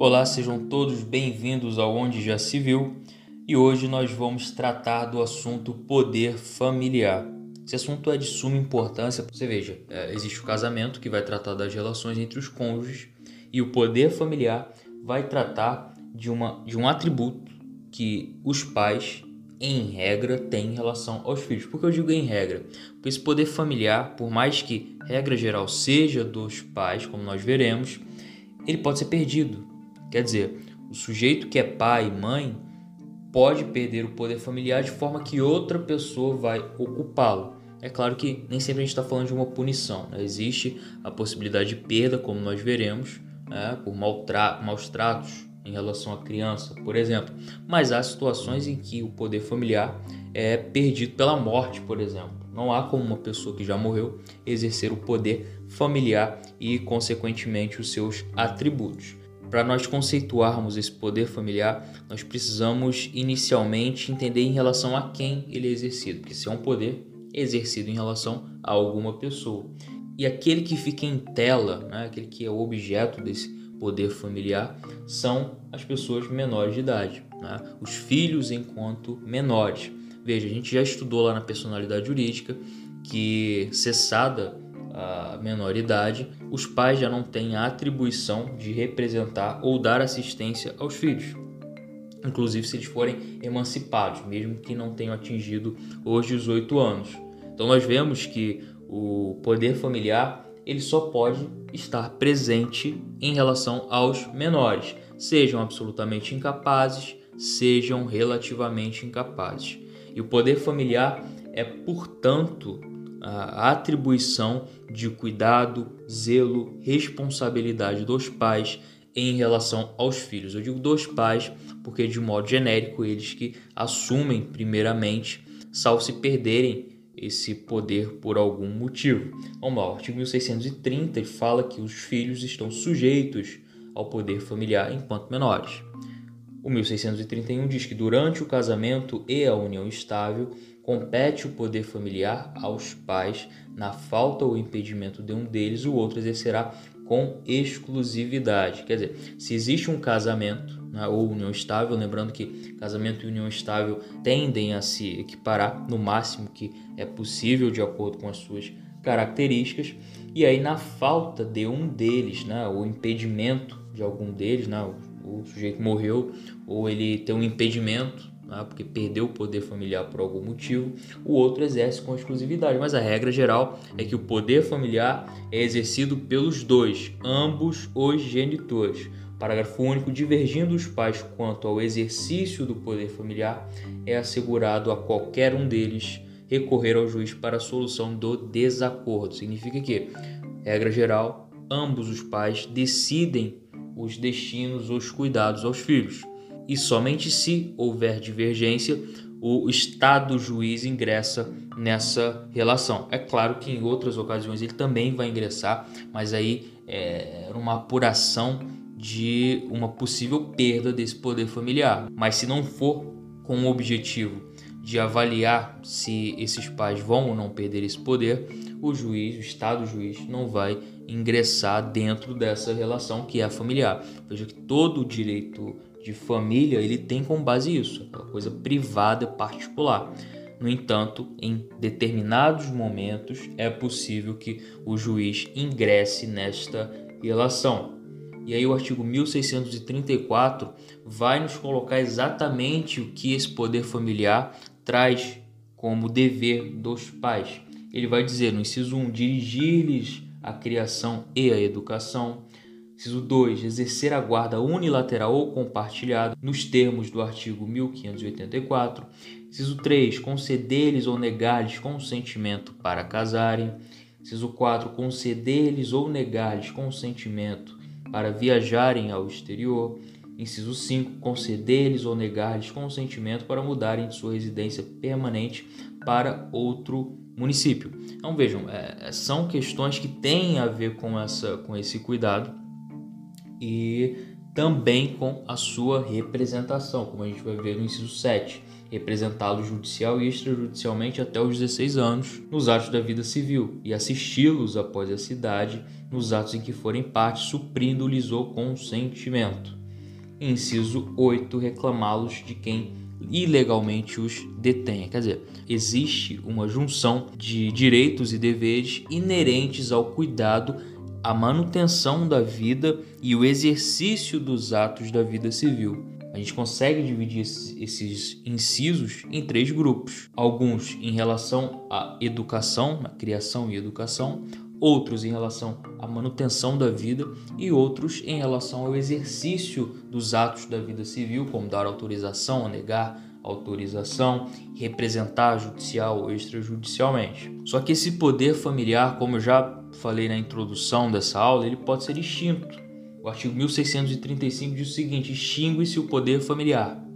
Olá, sejam todos bem-vindos ao Onde Já Se Viu e hoje nós vamos tratar do assunto poder familiar. Esse assunto é de suma importância. Você veja, é, existe o casamento que vai tratar das relações entre os cônjuges e o poder familiar vai tratar de, uma, de um atributo que os pais em regra, tem em relação aos filhos. Por que eu digo em regra? Porque esse poder familiar, por mais que regra geral seja dos pais, como nós veremos, ele pode ser perdido. Quer dizer, o sujeito que é pai e mãe pode perder o poder familiar de forma que outra pessoa vai ocupá-lo. É claro que nem sempre a gente está falando de uma punição. Né? Existe a possibilidade de perda, como nós veremos, né? por maus tratos em relação à criança, por exemplo. Mas há situações em que o poder familiar é perdido pela morte, por exemplo. Não há como uma pessoa que já morreu exercer o poder familiar e, consequentemente, os seus atributos. Para nós conceituarmos esse poder familiar, nós precisamos inicialmente entender em relação a quem ele é exercido, porque se é um poder exercido em relação a alguma pessoa. E aquele que fica em tela, né, aquele que é o objeto desse poder familiar são as pessoas menores de idade, né? os filhos enquanto menores. Veja, a gente já estudou lá na personalidade jurídica que cessada a menoridade, os pais já não têm a atribuição de representar ou dar assistência aos filhos. Inclusive se eles forem emancipados, mesmo que não tenham atingido os 18 anos. Então nós vemos que o poder familiar ele só pode estar presente em relação aos menores, sejam absolutamente incapazes, sejam relativamente incapazes. E o poder familiar é, portanto, a atribuição de cuidado, zelo, responsabilidade dos pais em relação aos filhos. Eu digo dos pais porque, de modo genérico, eles que assumem primeiramente, salvo se perderem esse poder por algum motivo. Vamos lá, o artigo 1630 fala que os filhos estão sujeitos ao poder familiar enquanto menores. O 1631 diz que durante o casamento e a união estável, compete o poder familiar aos pais. Na falta ou impedimento de um deles, o outro exercerá com exclusividade. Quer dizer, se existe um casamento né, ou união estável, lembrando que casamento e união estável tendem a se equiparar no máximo que é possível de acordo com as suas características, e aí na falta de um deles, né, o impedimento de algum deles, né, o, sujeito morreu ou ele tem um impedimento né, porque perdeu o poder familiar por algum motivo, o outro exerce com exclusividade. Mas a regra geral é que o poder familiar é exercido pelos dois, ambos os genitores. Parágrafo único. Divergindo os pais quanto ao exercício do poder familiar, é assegurado a qualquer um deles recorrer ao juiz para a solução do desacordo. Significa que, regra geral, ambos os pais decidem os destinos, os cuidados aos filhos e somente se houver divergência, o Estado juiz ingressa nessa relação. É claro que em outras ocasiões ele também vai ingressar, mas aí é uma apuração de uma possível perda desse poder familiar. Mas se não for com o objetivo de avaliar se esses pais vão ou não perder esse poder, o juiz, o Estado juiz, não vai ingressar dentro dessa relação que é familiar. Veja que todo direito de família, ele tem como base isso, aquela coisa privada, particular. No entanto, em determinados momentos é possível que o juiz ingresse nesta relação. E aí o artigo 1634 vai nos colocar exatamente o que esse poder familiar traz como dever dos pais. Ele vai dizer no inciso 1 dirigir-lhes a criação e a educação, Inciso 2. Exercer a guarda unilateral ou compartilhada nos termos do artigo 1584. Inciso 3. Conceder-lhes ou negar-lhes consentimento para casarem. Inciso 4. Conceder-lhes ou negar-lhes consentimento para viajarem ao exterior. Inciso 5. Conceder-lhes ou negar-lhes consentimento para mudarem de sua residência permanente para outro município. Então vejam, é, são questões que têm a ver com, essa, com esse cuidado e também com a sua representação, como a gente vai ver no inciso 7, representá-lo judicial e extrajudicialmente até os 16 anos nos atos da vida civil e assisti-los após a cidade nos atos em que forem parte, suprindo-lhes o consentimento. inciso 8, reclamá-los de quem ilegalmente os detenha. Quer dizer, existe uma junção de direitos e deveres inerentes ao cuidado, à manutenção da vida e o exercício dos atos da vida civil. A gente consegue dividir esses incisos em três grupos. Alguns em relação à educação, na criação e educação, outros em relação à manutenção da vida e outros em relação ao exercício dos atos da vida civil, como dar autorização, negar autorização, representar judicial ou extrajudicialmente. Só que esse poder familiar, como eu já falei na introdução dessa aula, ele pode ser extinto. O artigo 1635 diz o seguinte: extingue-se o poder familiar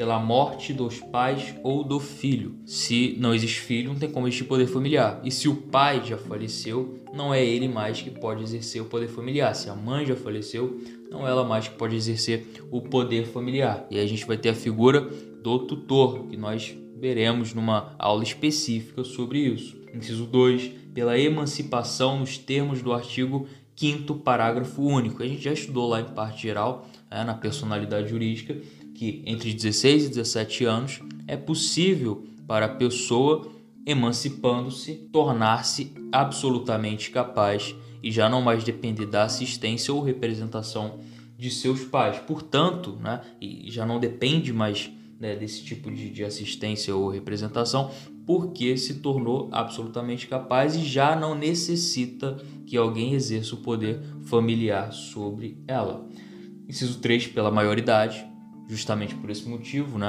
pela morte dos pais ou do filho. Se não existe filho, não tem como existir poder familiar. E se o pai já faleceu, não é ele mais que pode exercer o poder familiar. Se a mãe já faleceu, não é ela mais que pode exercer o poder familiar. E aí a gente vai ter a figura do tutor, que nós veremos numa aula específica sobre isso. Inciso 2, pela emancipação nos termos do artigo 5 parágrafo único. A gente já estudou lá em parte geral, né, na personalidade jurídica, que entre 16 e 17 anos é possível para a pessoa, emancipando-se, tornar-se absolutamente capaz e já não mais depender da assistência ou representação de seus pais. Portanto, né, e já não depende mais né, desse tipo de, de assistência ou representação, porque se tornou absolutamente capaz e já não necessita que alguém exerça o poder familiar sobre ela. Inciso 3, pela maioridade, justamente por esse motivo, né,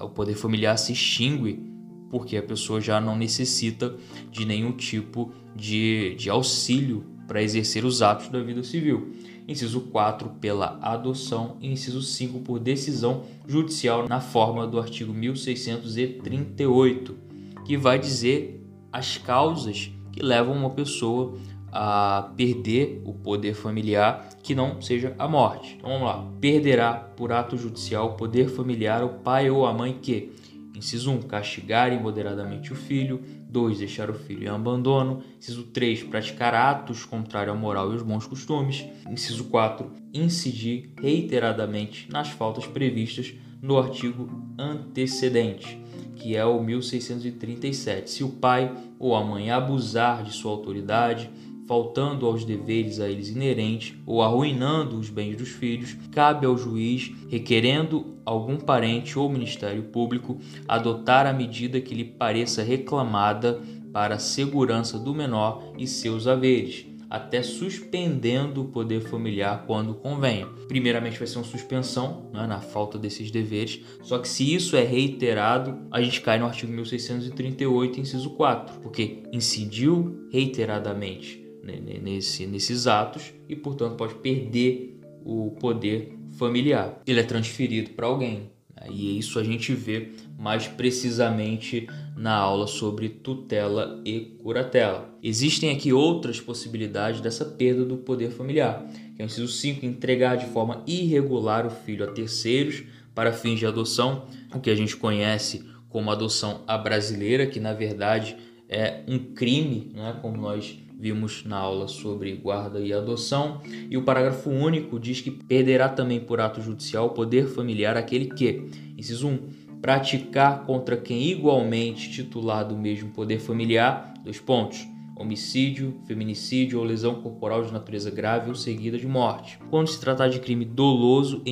o poder familiar se extingue porque a pessoa já não necessita de nenhum tipo de, de auxílio para exercer os atos da vida civil. Inciso 4, pela adoção. E inciso 5, por decisão judicial, na forma do artigo 1638, que vai dizer as causas que levam uma pessoa a perder o poder familiar que não seja a morte. Então vamos lá. Perderá por ato judicial o poder familiar o pai ou a mãe que, inciso 1, castigar imoderadamente o filho, 2. Deixar o filho em abandono, inciso 3. Praticar atos contrários à moral e aos bons costumes, inciso 4. Incidir reiteradamente nas faltas previstas no artigo antecedente, que é o 1637. Se o pai ou a mãe abusar de sua autoridade, faltando aos deveres a eles inerentes ou arruinando os bens dos filhos, cabe ao juiz, requerendo algum parente ou ministério público, adotar a medida que lhe pareça reclamada para a segurança do menor e seus haveres, até suspendendo o poder familiar quando convenha. Primeiramente vai ser uma suspensão né, na falta desses deveres, só que se isso é reiterado, a gente cai no artigo 1638, inciso 4, porque incidiu reiteradamente nesse, nesses atos e, portanto, pode perder o poder familiar. Ele é transferido para alguém. Né? E isso a gente vê mais precisamente na aula sobre tutela e curatela. Existem aqui outras possibilidades dessa perda do poder familiar, é o inciso 5, entregar de forma irregular o filho a terceiros para fins de adoção, o que a gente conhece como adoção à brasileira, que na verdade é um crime, né, como nós vimos na aula sobre guarda e adoção. E o parágrafo único diz que perderá também por ato judicial o poder familiar aquele que, inciso 1, praticar contra quem igualmente titular do mesmo poder familiar, dois pontos, homicídio, feminicídio ou lesão corporal de natureza grave ou seguida de morte. Quando se tratar de crime doloso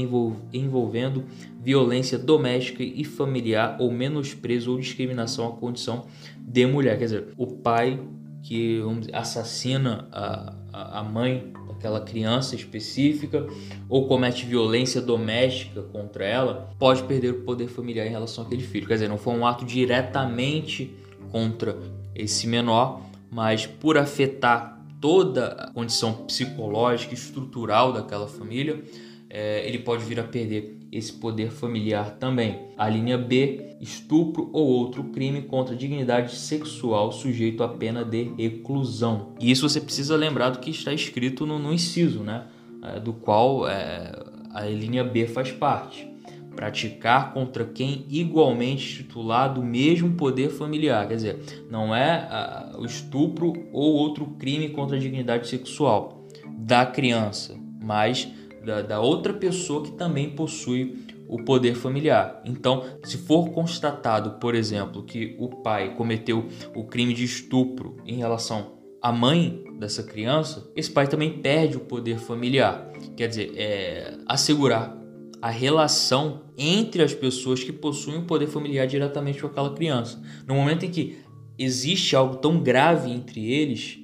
envolvendo violência doméstica e familiar ou menosprezo ou discriminação à condição de mulher, quer dizer, o pai que dizer, assassina a, a mãe daquela criança específica ou comete violência doméstica contra ela, pode perder o poder familiar em relação àquele filho. Quer dizer, não foi um ato diretamente contra esse menor, mas por afetar toda a condição psicológica e estrutural daquela família, é, ele pode vir a perder esse poder familiar também. A linha B, estupro ou outro crime contra a dignidade sexual sujeito à pena de reclusão. E isso você precisa lembrar do que está escrito no, no inciso, né? É, do qual é, a linha B faz parte. Praticar contra quem igualmente titular do mesmo poder familiar. Quer dizer, não é o estupro ou outro crime contra a dignidade sexual da criança, mas da, da outra pessoa que também possui o poder familiar. Então, se for constatado, por exemplo, que o pai cometeu o crime de estupro em relação à mãe dessa criança, esse pai também perde o poder familiar. Quer dizer, é assegurar a relação entre as pessoas que possuem o poder familiar diretamente com aquela criança. No momento em que existe algo tão grave entre eles,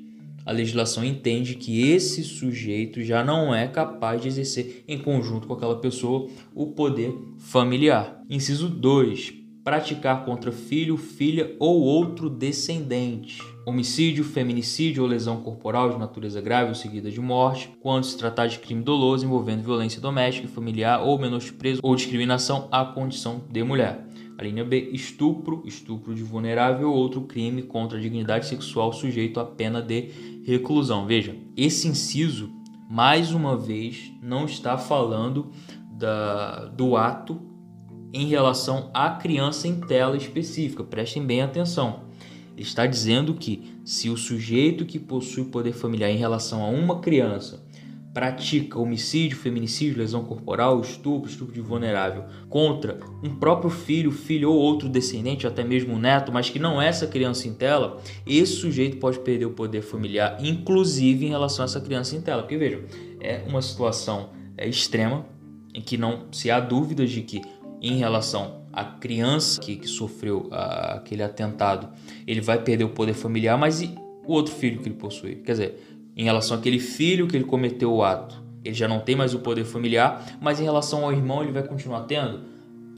a legislação entende que esse sujeito já não é capaz de exercer em conjunto com aquela pessoa o poder familiar. Inciso 2. Praticar contra filho, filha ou outro descendente. Homicídio, feminicídio ou lesão corporal de natureza grave ou seguida de morte, quando se tratar de crime doloso envolvendo violência doméstica, familiar ou menosprezo ou discriminação à condição de mulher. A linha B, estupro, estupro de vulnerável ou outro crime contra a dignidade sexual sujeito à pena de reclusão. Veja, esse inciso, mais uma vez, não está falando da, do ato em relação à criança em tela específica. Prestem bem atenção. Ele está dizendo que se o sujeito que possui poder familiar em relação a uma criança pratica homicídio, feminicídio, lesão corporal, estupro, estupro de vulnerável contra um próprio filho, filho ou outro descendente, até mesmo um neto, mas que não é essa criança em tela, esse sujeito pode perder o poder familiar, inclusive em relação a essa criança em tela. Porque vejam, é uma situação é, extrema em que não se há dúvidas de que em relação à criança que, que sofreu a, aquele atentado, ele vai perder o poder familiar, mas e o outro filho que ele possui? Quer dizer, em relação àquele filho que ele cometeu o ato. Ele já não tem mais o poder familiar, mas em relação ao irmão ele vai continuar tendo.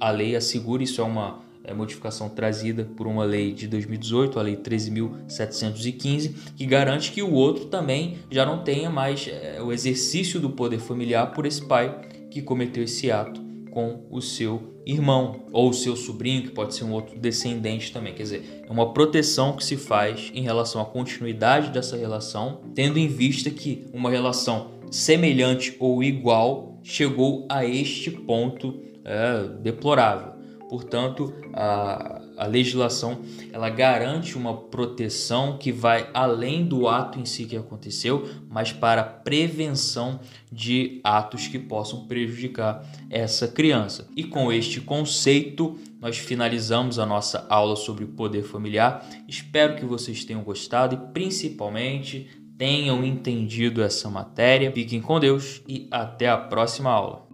A lei assegura, isso é uma é, modificação trazida por uma lei de 2018, a lei 13.715, que garante que o outro também já não tenha mais é, o exercício do poder familiar por esse pai que cometeu esse ato com o seu irmão ou o seu sobrinho, que pode ser um outro descendente também. Quer dizer, é uma proteção que se faz em relação à continuidade dessa relação, tendo em vista que uma relação semelhante ou igual chegou a este ponto é, deplorável. Portanto, a, a legislação ela garante uma proteção que vai além do ato em si que aconteceu, mas para prevenção de atos que possam prejudicar essa criança. E com este conceito, nós finalizamos a nossa aula sobre poder familiar. Espero que vocês tenham gostado e principalmente tenham entendido essa matéria. Fiquem com Deus e até a próxima aula.